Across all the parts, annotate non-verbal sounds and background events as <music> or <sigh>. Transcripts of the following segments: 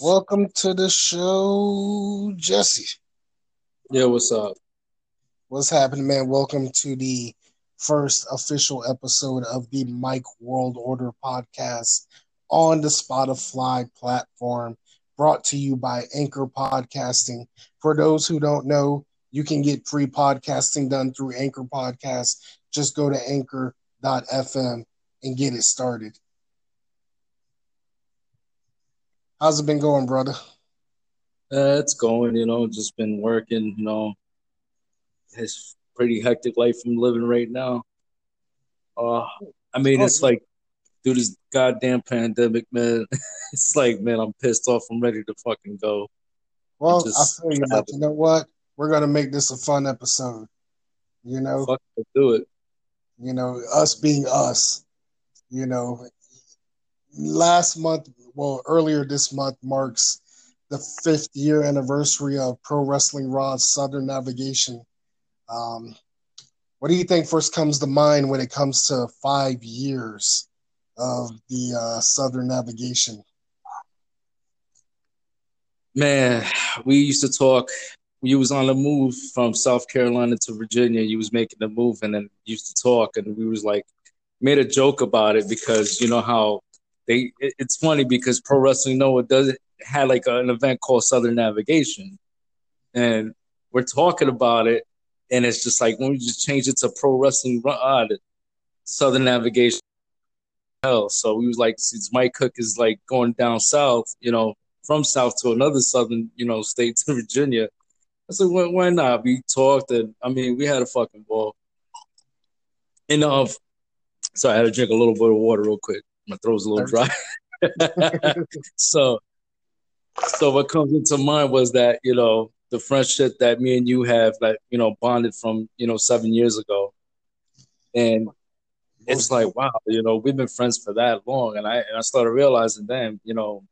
Welcome to the show, Jesse. Yeah, what's up? What's happening, man? Welcome to the first official episode of the Mike World Order podcast on the Spotify platform, brought to you by Anchor Podcasting. For those who don't know, you can get free podcasting done through Anchor Podcast. Just go to anchor.fm and get it started. How's it been going, brother? Uh, it's going, you know, just been working, you know. It's pretty hectic life I'm living right now. Uh, I mean, it's like, through this goddamn pandemic, man. <laughs> it's like, man, I'm pissed off. I'm ready to fucking go. Well, I feel you, but you know what? We're gonna make this a fun episode. You know, Fuck, do it. you know, us being us. You know, last month, well, earlier this month marks the fifth year anniversary of Pro Wrestling ROD's Southern Navigation. Um, what do you think first comes to mind when it comes to five years of the uh, Southern Navigation? Man, we used to talk. You was on the move from South Carolina to Virginia. You was making the move, and then used to talk, and we was like made a joke about it because you know how they. It, it's funny because Pro Wrestling Noah does had like an event called Southern Navigation, and we're talking about it, and it's just like when we just change it to Pro Wrestling uh, Southern Navigation. Hell, so we was like, since Mike Cook is like going down south, you know, from south to another southern, you know, state to <laughs> Virginia. I said, why, why not? We talked, and I mean, we had a fucking ball. Um, so I had to drink a little bit of water real quick. My throat's a little dry. <laughs> so, so what comes into mind was that you know the friendship that me and you have, like you know, bonded from you know seven years ago, and it's like wow, you know, we've been friends for that long, and I and I started realizing, damn, you know,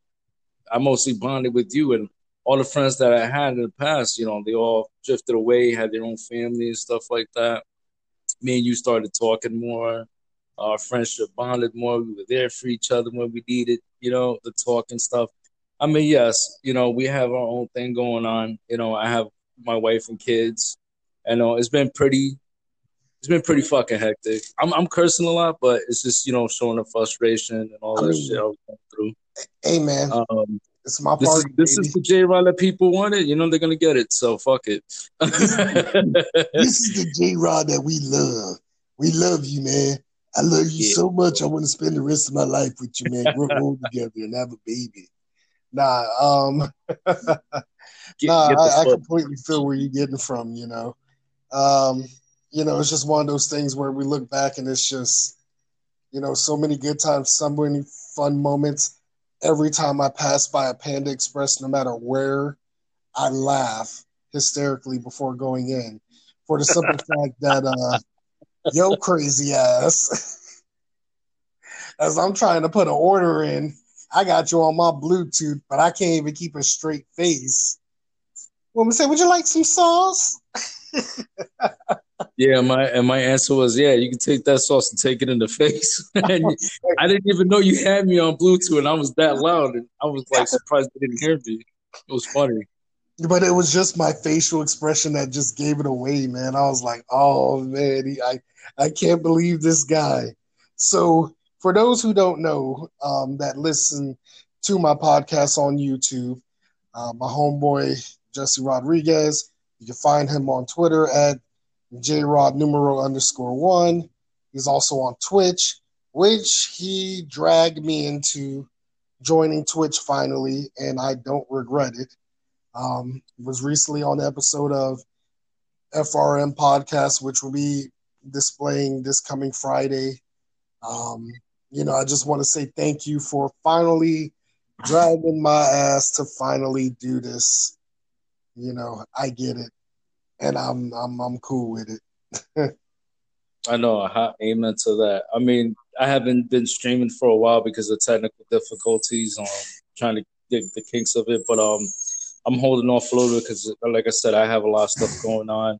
I mostly bonded with you and all the friends that I had in the past, you know, they all drifted away, had their own family and stuff like that. Me and you started talking more. Our friendship bonded more. We were there for each other when we needed, you know, the talk and stuff. I mean, yes, you know, we have our own thing going on. You know, I have my wife and kids. I know it's been pretty it's been pretty fucking hectic. I'm I'm cursing a lot, but it's just, you know, showing the frustration and all I that mean, shit I was going through. Hey, man, Um, it's my this is party. this is the J Rod that people wanted. You know they're gonna get it, so fuck it. this is the J Rod that we love. We love you, man. I love you Yeah. so much. I want to spend the rest of my life with you, man. Grow old together and have a baby. Nah, um, <laughs> Get, nah, get I, I completely feel where you're getting from. You know, um, you know, it's just one of those things where we look back and it's just, you know, so many good times, so many fun moments. Every time I pass by a Panda Express, no matter where, I laugh hysterically before going in, for the simple <laughs> fact that, uh, yo, crazy ass, as I'm trying to put an order in, I got you on my Bluetooth, but I can't even keep a straight face. Woman say, "Would you like some sauce?" <laughs> Yeah, my and my answer was yeah. You can take that sauce and take it in the face. <laughs> and I didn't even know you had me on Bluetooth, and I was that loud, and I was like surprised they didn't hear me. It was funny. But it was just my facial expression that just gave it away, man. I was like, "Oh man, he, I I can't believe this guy." So, for those who don't know, um, that listen to my podcast on YouTube, uh, my homeboy Jesse Rodriguez, you can find him on Twitter at jrod numero underscore one. He's also on Twitch, which he dragged me into joining Twitch finally, and I don't regret it. Um, was recently on the episode of FRM podcast, which will be displaying this coming Friday. Um, you know, I just want to say thank you for finally driving my ass to finally do this. You know, I get it, and I'm I'm I'm cool with it. <laughs> I know. hot amen to that. I mean, I haven't been streaming for a while because of technical difficulties. Um, trying to get the kinks of it, but um, I'm holding off a little bit because, like I said, I have a lot of stuff going on.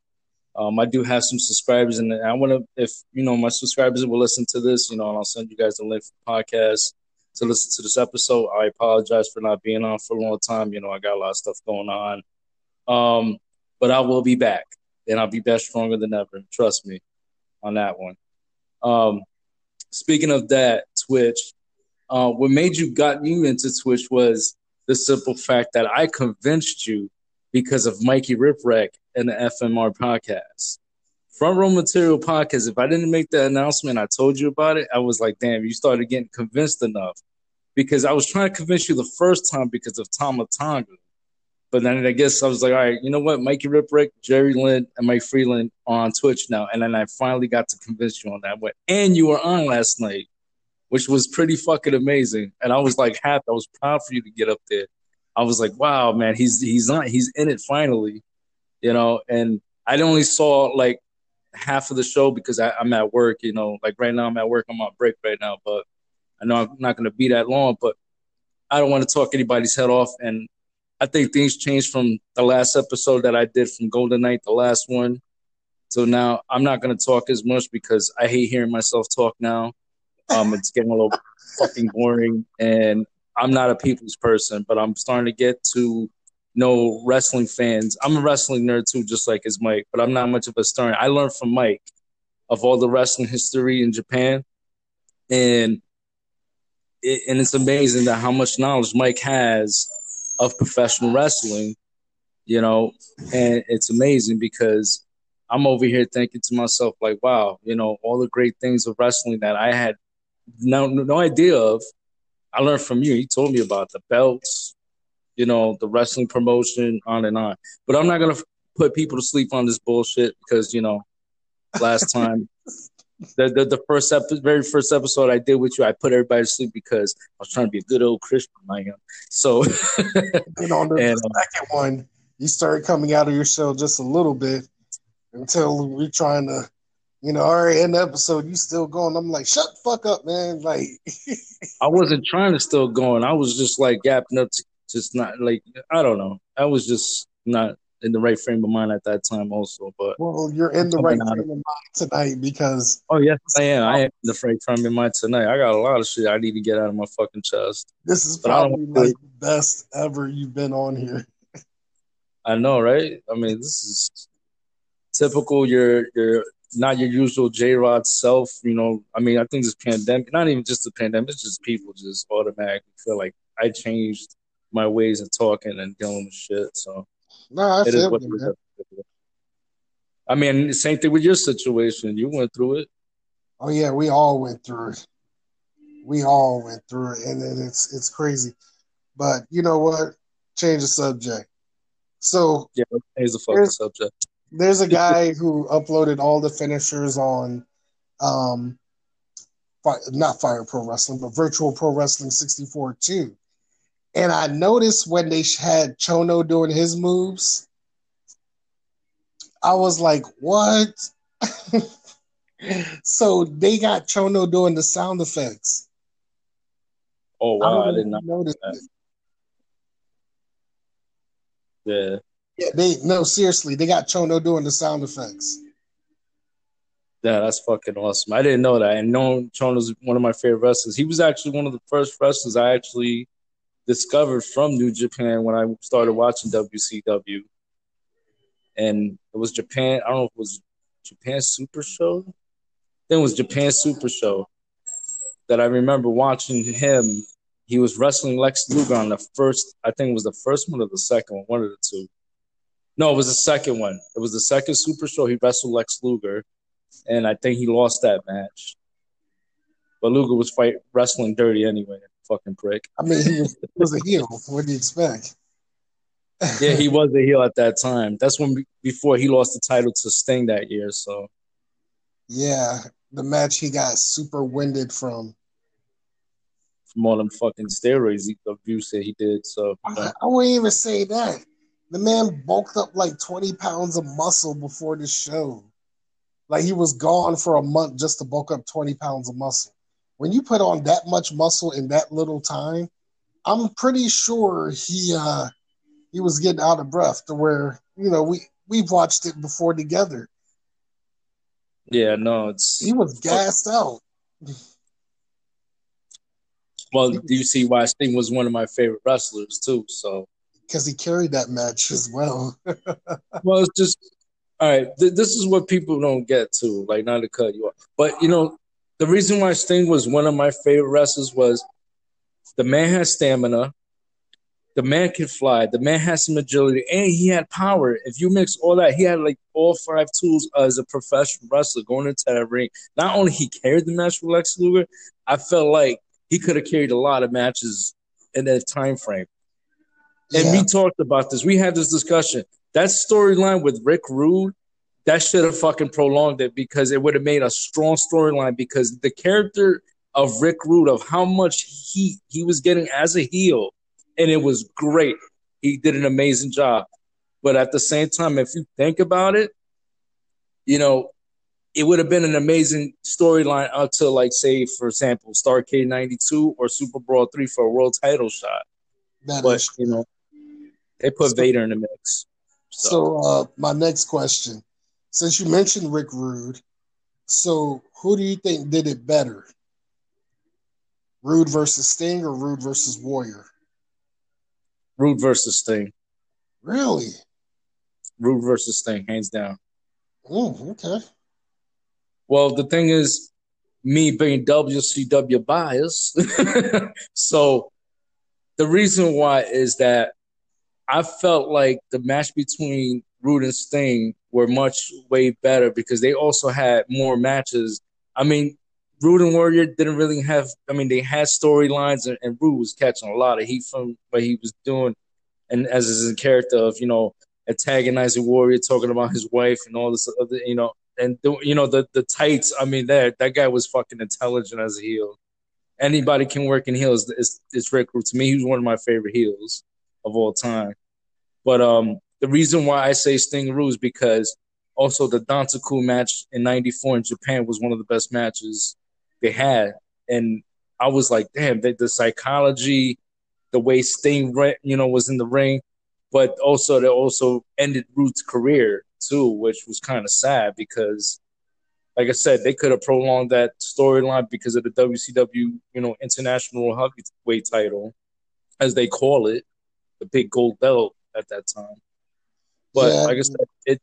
Um, I do have some subscribers, and I want to, if you know, my subscribers will listen to this, you know, and I'll send you guys the link for the podcast. to listen to this episode. I apologize for not being on for a long time. You know, I got a lot of stuff going on. Um, but I will be back, and I'll be back stronger than ever. Trust me on that one. Um, speaking of that, Twitch. Uh, what made you got you into Twitch was the simple fact that I convinced you because of Mikey Riprack and the FMR podcast. Front Row Material podcast. If I didn't make the announcement, I told you about it. I was like, damn, you started getting convinced enough because I was trying to convince you the first time because of Tama Tonga. But then I guess I was like, all right, you know what? Mikey Riprick, Jerry Lynn, and Mike Freeland are on Twitch now. And then I finally got to convince you on that. And you were on last night, which was pretty fucking amazing. And I was like happy. I was proud for you to get up there. I was like, wow, man, he's he's on he's in it finally. You know, and I only saw like half of the show because I, am at work, you know, like right now I'm at work, I'm on break right now, but I know I'm not gonna be that long, but I don't want to talk anybody's head off and I think things changed from the last episode that I did from Golden Knight, the last one. So now I'm not going to talk as much because I hate hearing myself talk now. Um, it's getting a little fucking boring, and I'm not a people's person, but I'm starting to get to know wrestling fans. I'm a wrestling nerd too, just like as Mike, but I'm not much of a star. I learned from Mike of all the wrestling history in Japan, and it, and it's amazing that how much knowledge Mike has of professional wrestling, you know, and it's amazing because I'm over here thinking to myself, like, wow, you know, all the great things of wrestling that I had no no idea of, I learned from you. You told me about the belts, you know, the wrestling promotion, on and on. But I'm not gonna put people to sleep on this bullshit because you know, last <laughs> time the, the, the first episode, very first episode I did with you, I put everybody to sleep because I was trying to be a good old Christian I am. So, <laughs> and on the and, uh, second one, you started coming out of your shell just a little bit until we're trying to, you know, all right, in the episode, you still going. I'm like, shut the fuck up, man. Like, <laughs> I wasn't trying to still going. I was just like gapping up to just not like, I don't know. I was just not in the right frame of mind at that time also. But well, you're in the right frame of mind tonight because oh yes, I am. I am in the right frame of mind tonight. I got a lot of shit I need to get out of my fucking chest. This is but probably like the best ever you've been on here. <laughs> I know, right? I mean, this is typical. Your your not your usual J Rod self. You know, I mean, I think this pandemic, not even just the pandemic, it's just people just automatically feel like I changed my ways of talking and dealing with shit. So no, I it feel you, I mean, same thing with your situation. You went through it. Oh yeah, we all went through it. We all went through it, and, and it's it's crazy. But you know what? Change the subject. So yeah, change the fucking subject. There's a guy who uploaded all the finishers on, um, not Fire Pro Wrestling, but Virtual Pro Wrestling 64 too. And I noticed when they had Chono doing his moves, I was like, what? <laughs> so they got Chono doing the sound effects. Oh wow, I, I did not notice that. Yeah. Yeah, they no seriously, they got Chono doing the sound effects. Yeah, that's fucking awesome. I didn't know that. And known Chono's one of my favorite wrestlers. He was actually one of the first wrestlers I actually discovered from New Japan when I started watching WCW. And it was Japan, I don't know if it was Japan Super Show. Then it was Japan Super Show that I remember watching him. He was wrestling Lex Luger on the first, I think it was the first one or the second one, one of the two. No, it was the second one. It was the second Super Show. He wrestled Lex Luger, and I think he lost that match. But Luger was fight wrestling dirty anyway fucking prick. I mean, he was, he was a heel. What do you expect? yeah, he <laughs> was a heel at that time. That's when before he lost the title to Sting that year. So, yeah, the match he got super winded from. From all them fucking steroids abuse that he did. So I, I wouldn't even say that. The man bulked up like twenty pounds of muscle before the show. Like he was gone for a month just to bulk up twenty pounds of muscle when you put on that much muscle in that little time, I'm pretty sure he uh he was getting out of breath to where, you know, we we've watched it before together. Yeah, no, it's he was gassed out. Well, do you see why Sting was one of my favorite wrestlers too? So because he carried that match as well. <laughs> well, it's just all right. Th- this is what people don't get to, like not to cut you off, but you know, the reason why Sting was one of my favorite wrestlers was the man has stamina, the man can fly, the man has some agility, and he had power. If you mix all that, he had like all five tools as a professional wrestler going into that ring. Not only he carried the match with Lex Luger, I felt like he could have carried a lot of matches in that time frame. And yeah. we talked about this. We had this discussion. That storyline with Rick Rude, that should have fucking prolonged it because it would have made a strong storyline because the character of Rick Rude of how much heat he was getting as a heel, and it was great. He did an amazing job. But at the same time, if you think about it, you know, it would have been an amazing storyline up to like, say, for example, Starcade 92 or Super Brawl 3 for a world title shot. That but, is- you know, they put so, Vader in the mix. So, so uh, my next question, since you mentioned Rick Rude, so who do you think did it better? Rude versus Sting or Rude versus Warrior? Rude versus Sting. Really? Rude versus Sting, hands down. Oh, okay. Well, the thing is, me being WCW biased, <laughs> so the reason why is that I felt like the match between Rude and Sting were much way better because they also had more matches. I mean, Rude and Warrior didn't really have. I mean, they had storylines, and, and Rude was catching a lot of heat from what he was doing, and as his character of you know antagonizing Warrior, talking about his wife and all this other, you know, and the, you know the the tights. I mean, that that guy was fucking intelligent as a heel. Anybody can work in heels. It's, it's Rick Rude. To me, he was one of my favorite heels of all time. But um, the reason why I say Sting rules because also the Dontaku match in '94 in Japan was one of the best matches they had, and I was like, damn, the, the psychology, the way Sting, you know, was in the ring, but also they also ended Rude's career too, which was kind of sad because, like I said, they could have prolonged that storyline because of the WCW, you know, International Heavyweight title, as they call it, the big gold belt at that time. But yeah. like I said, it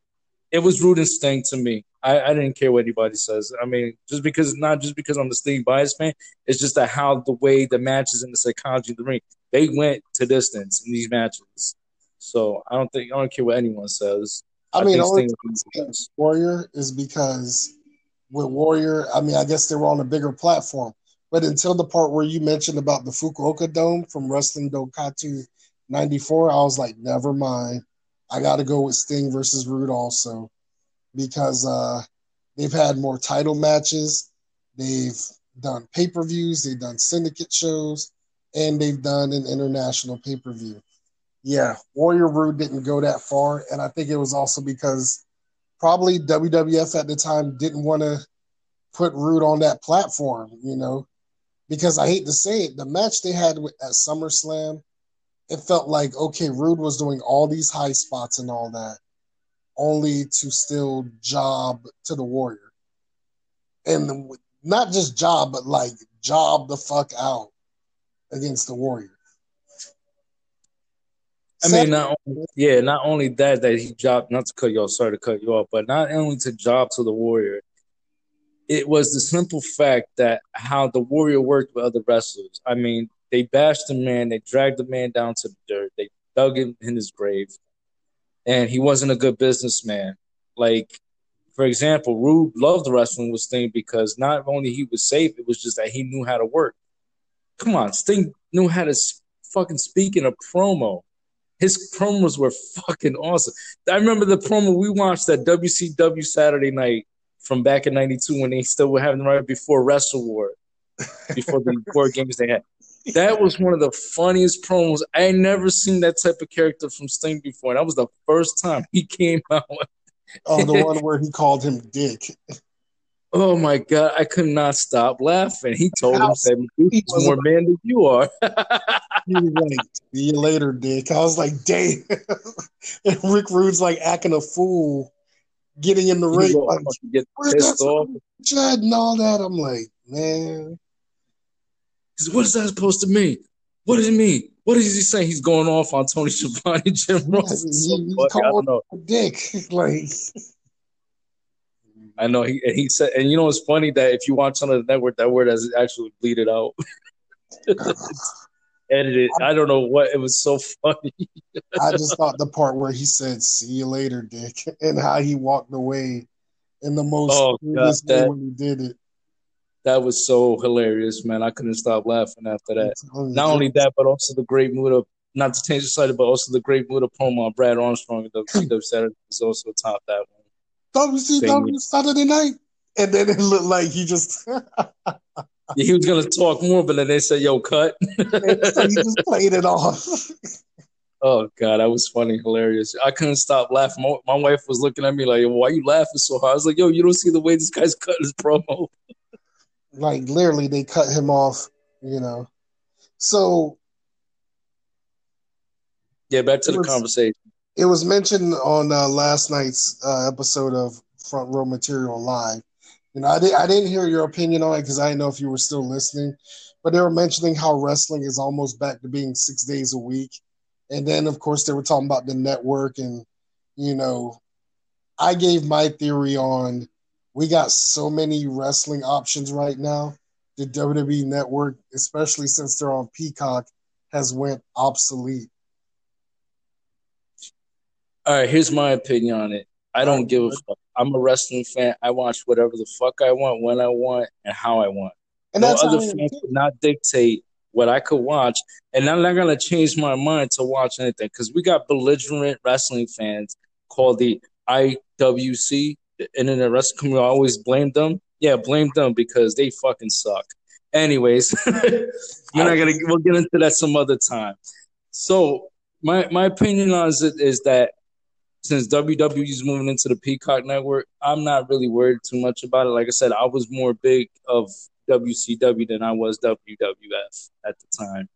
it was Rude and Sting to me. I, I didn't care what anybody says. I mean, just because not just because I'm a Sting bias fan, it's just that how the way the matches and the psychology of the ring, they went to distance in these matches. So I don't think I don't care what anyone says. I, I mean, only Warrior is because with Warrior, I mean, I guess they were on a bigger platform. But until the part where you mentioned about the Fukuoka Dome from Wrestling Dontaku 94, I was like, never mind. I got to go with Sting versus Rude also because uh, they've had more title matches. They've done pay per views, they've done syndicate shows, and they've done an international pay per view. Yeah, Warrior Rude didn't go that far. And I think it was also because probably WWF at the time didn't want to put Rude on that platform, you know, because I hate to say it, the match they had at SummerSlam it felt like okay, Rude was doing all these high spots and all that, only to still job to the Warrior, and not just job, but like job the fuck out against the Warrior. I mean, not only, yeah, not only that that he dropped. Not to cut you off, sorry to cut you off, but not only to job to the Warrior. It was the simple fact that how the Warrior worked with other wrestlers. I mean, they bashed the man. They dragged the man down to the dirt. They dug him in his grave, and he wasn't a good businessman. Like, for example, Rude loved the wrestling with Sting because not only he was safe, it was just that he knew how to work. Come on, Sting knew how to fucking speak in a promo. His promos were fucking awesome. I remember the promo we watched at WCW Saturday night from back in '92 when they still were having right before Wrestle War, before the <laughs> War Games they had that was one of the funniest promos. I never seen that type of character from Sting before. That was the first time he came <laughs> out. oh, the one where he called him Dick. Oh my god, I could not stop laughing. He told him that he's more man than you are. <laughs> he was like, "See you later, Dick." I was like, "Damn!" <laughs> and Rick Rude's like acting a fool, getting in the ring, like, get pissed off, and all that. I'm like, man. He's, what is that supposed to mean? What does it mean? What is he saying? He's going off on Tony Schiavone, Jim Ross. So he, he I don't know. Dick, <laughs> like. I know he he said, and you know it's funny that if you watch on the network, that word has actually bleeded out. <laughs> edited. I don't know what it was so funny. <laughs> I just thought the part where he said "See you later, Dick," and how he walked away in the most oh, God, that, when he did it. That was so hilarious, man. I couldn't stop laughing after that. Not only that, but also the great mood of not to change the side, but also the great mood of promo on Brad Armstrong at WCW <laughs> Saturday was also top that one. WCW Saturday night, and then it looked like he just. <laughs> he was gonna talk more, but then they said, "Yo, cut." so he just played it off. <laughs> Oh god, that was funny, hilarious. I couldn't stop laughing. My, my wife was looking at me like, "Why are you laughing so hard?" I was like, "Yo, you don't see the way this guy's cutting his promo." Like literally, they cut him off. You know, so yeah. Back to the was, conversation. It was mentioned on uh, last night's uh, episode of Front Row Material Live. You know, I, did, I didn't hear your opinion on it because I didn't know if you were still listening, but they were mentioning how wrestling is almost back to being six days a week and then, of course, they were talking about the network. And, you know, I gave my theory on we got so many wrestling options right now. The WWE network, especially since they're on Peacock, has went obsolete. All right, here's my opinion on it. I don't give a fuck. I'm a wrestling fan. I watch whatever the fuck I want, when I want, and how I want. And no other fans would not dictate what I could watch, and I'm not gonna change my mind to watch anything because we got belligerent wrestling fans called the IWC, the Internet Wrestling Community. always blame them. Yeah, blame them because they fucking suck. Anyways, <laughs> we're not gonna we'll get into that some other time. So my my opinion on it is that since WWE is moving into the Peacock network, I'm not really worried too much about it. Like I said, I was more big of WCW than I was WWF at the time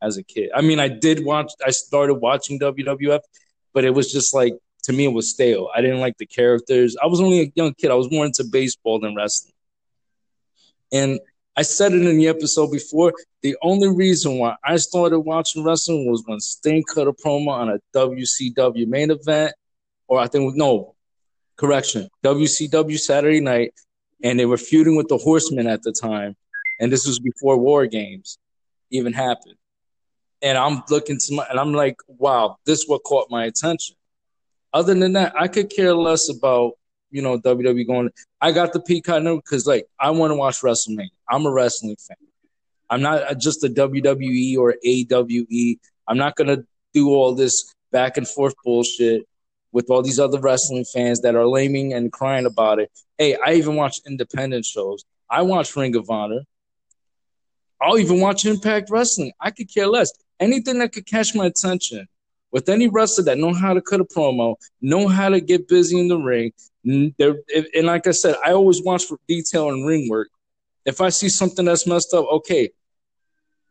as a kid. I mean, I did watch, I started watching WWF, but it was just like, to me, it was stale. I didn't like the characters. I was only a young kid. I was more into baseball than wrestling. And I said it in the episode before. The only reason why I started watching wrestling was when Sting cut a promo on a WCW main event, or I think no, correction, WCW Saturday Night, and they were feuding with the Horsemen at the time, and this was before War Games even happened. And I'm looking to my, and I'm like, wow, this what caught my attention. Other than that, I could care less about you know WWE going. I got the Peacock network because like I want to watch WrestleMania. I'm a wrestling fan. I'm not uh, just a WWE or AWE. I'm not gonna do all this back and forth bullshit with all these other wrestling fans that are laming and crying about it. Hey, I even watch independent shows. I watch Ring of Honor. I'll even watch Impact Wrestling. I could care less. Anything that could catch my attention with any wrestler that know how to cut a promo, know how to get busy in the ring. And like I said, I always watch for detail and ring work. If I see something that's messed up, okay,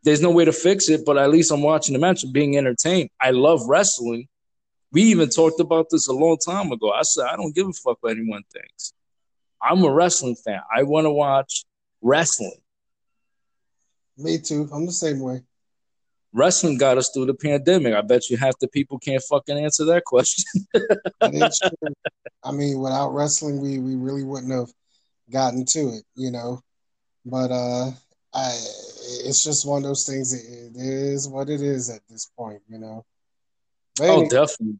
there's no way to fix it, but at least I'm watching the match and being entertained. I love wrestling. We even talked about this a long time ago. I said, I don't give a fuck what anyone thinks. I'm a wrestling fan. I want to watch wrestling. Me too. I'm the same way. Wrestling got us through the pandemic. I bet you half the people can't fucking answer that question. <laughs> I mean, without wrestling, we, we really wouldn't have gotten to it, you know. But uh I it's just one of those things. It is what it is at this point, you know. But oh, definitely.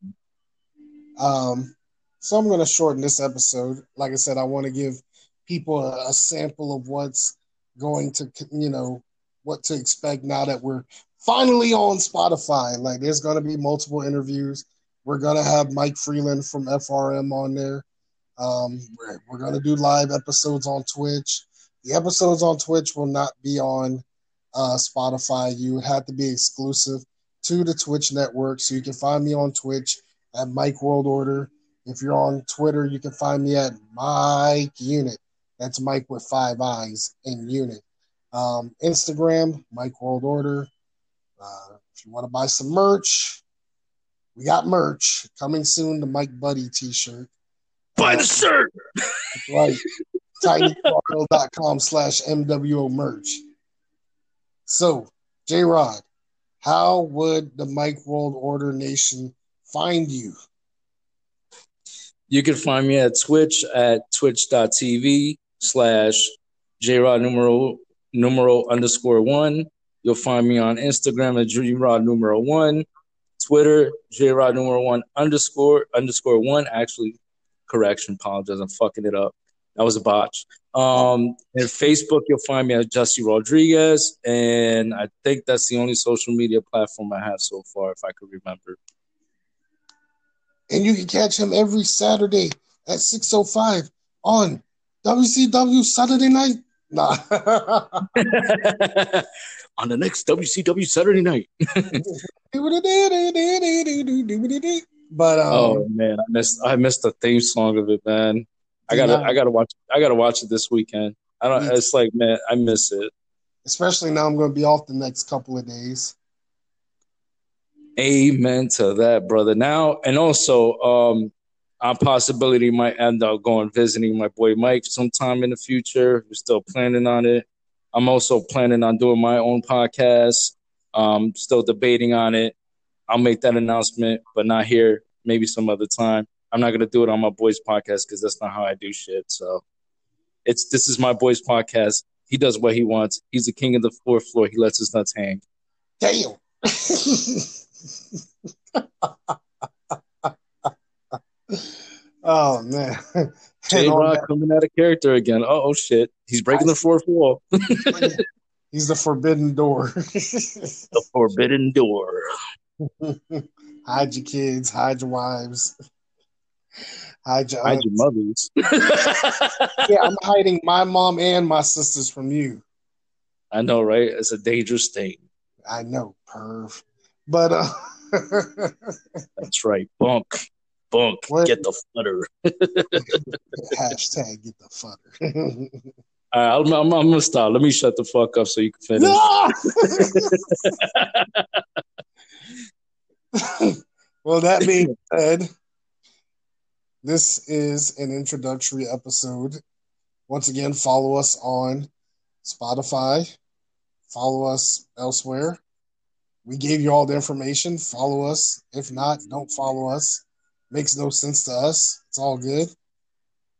Um, so I'm going to shorten this episode. Like I said, I want to give people a, a sample of what's going to, you know, what to expect now that we're finally on Spotify. Like, there's going to be multiple interviews. We're going to have Mike Freeland from FRM on there. Um, we're, we're going to do live episodes on Twitch. The episodes on Twitch will not be on uh, Spotify. You have to be exclusive to the Twitch network. So you can find me on Twitch at Mike World Order. If you're on Twitter, you can find me at Mike Unit. That's Mike with five eyes in unit. Um, Instagram, Mike World Order. Uh, if you want to buy some merch, we got merch coming soon. The Mike Buddy T-shirt. Buy the shirt. right. tinyurl.com slash MWO merch. So, J Rod, how would the Mike World Order Nation find you? You can find me at Twitch at twitch.tv slash jrod numero numero underscore one. You'll find me on Instagram at jrod numero one, Twitter jrod numero one underscore underscore one. Actually, correction, apologize, I'm fucking it up. That was a botch. Um, and Facebook, you'll find me at Jesse Rodriguez, and I think that's the only social media platform I have so far, if I could remember. And you can catch him every Saturday at six oh five on WCW Saturday Night. Nah. <laughs> <laughs> on the next WCW Saturday night. <laughs> but um, oh man, I missed I missed the theme song of it, man. I gotta I gotta watch I gotta watch it this weekend. I don't. It's like man, I miss it. Especially now, I'm going to be off the next couple of days. Amen to that, brother. Now and also, um, I possibility might end up going visiting my boy Mike sometime in the future. We're still planning on it. I'm also planning on doing my own podcast. Um, still debating on it. I'll make that announcement, but not here. Maybe some other time. I'm not gonna do it on my boy's podcast because that's not how I do shit. So it's this is my boy's podcast. He does what he wants. He's the king of the fourth floor. He lets his nuts hang. Damn. <laughs> oh man. J Rod coming out of character again. Oh, oh shit. He's breaking I, the fourth wall. <laughs> He's the forbidden door. <laughs> the forbidden door. <laughs> hide your kids, hide your wives. Hide your, hide your mothers. yeah, I'm hiding my mom and my sisters from you. I know, right? It's a dangerous thing. I know, perv. But uh That's right. Bunk. Bunk. What? Get the futter. <laughs> Hashtag get the futter. All right, I'm, I'm, I'm, gonna stop. Let me shut the fuck up so you can finish. No! <laughs> well, that being said, this is an introductory episode. Once again, follow us on Spotify. Follow us elsewhere. We gave you all the information. Follow us. If not, don't follow us. Makes no sense to us. It's all good.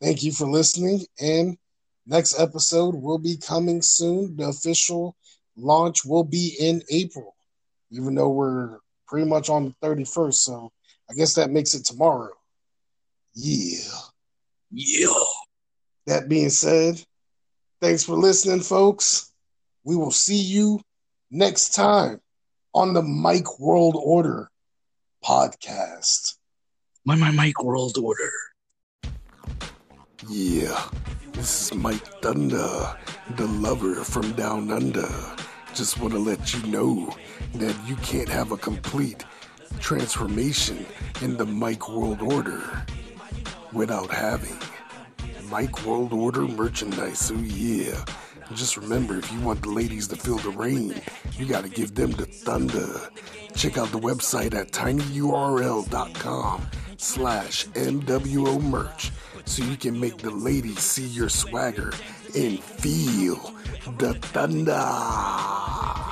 Thank you for listening. And next episode will be coming soon. The official launch will be in April, even though we're pretty much on the 31st. So I guess that makes it tomorrow. Yeah. Yeah. That being said, thanks for listening, folks. We will see you next time on the Mike World Order podcast. My, my Mike World Order. Yeah, this is Mike Thunder, the lover from down under. Just want to let you know that you can't have a complete transformation in the Mike World Order without having Mike World Order merchandise. So, yeah. just remember if you want the ladies to feel the rain, you got to give them the thunder. Check out the website at tinyurl.com slash MWO merch so you can make the ladies see your swagger and feel the thunder.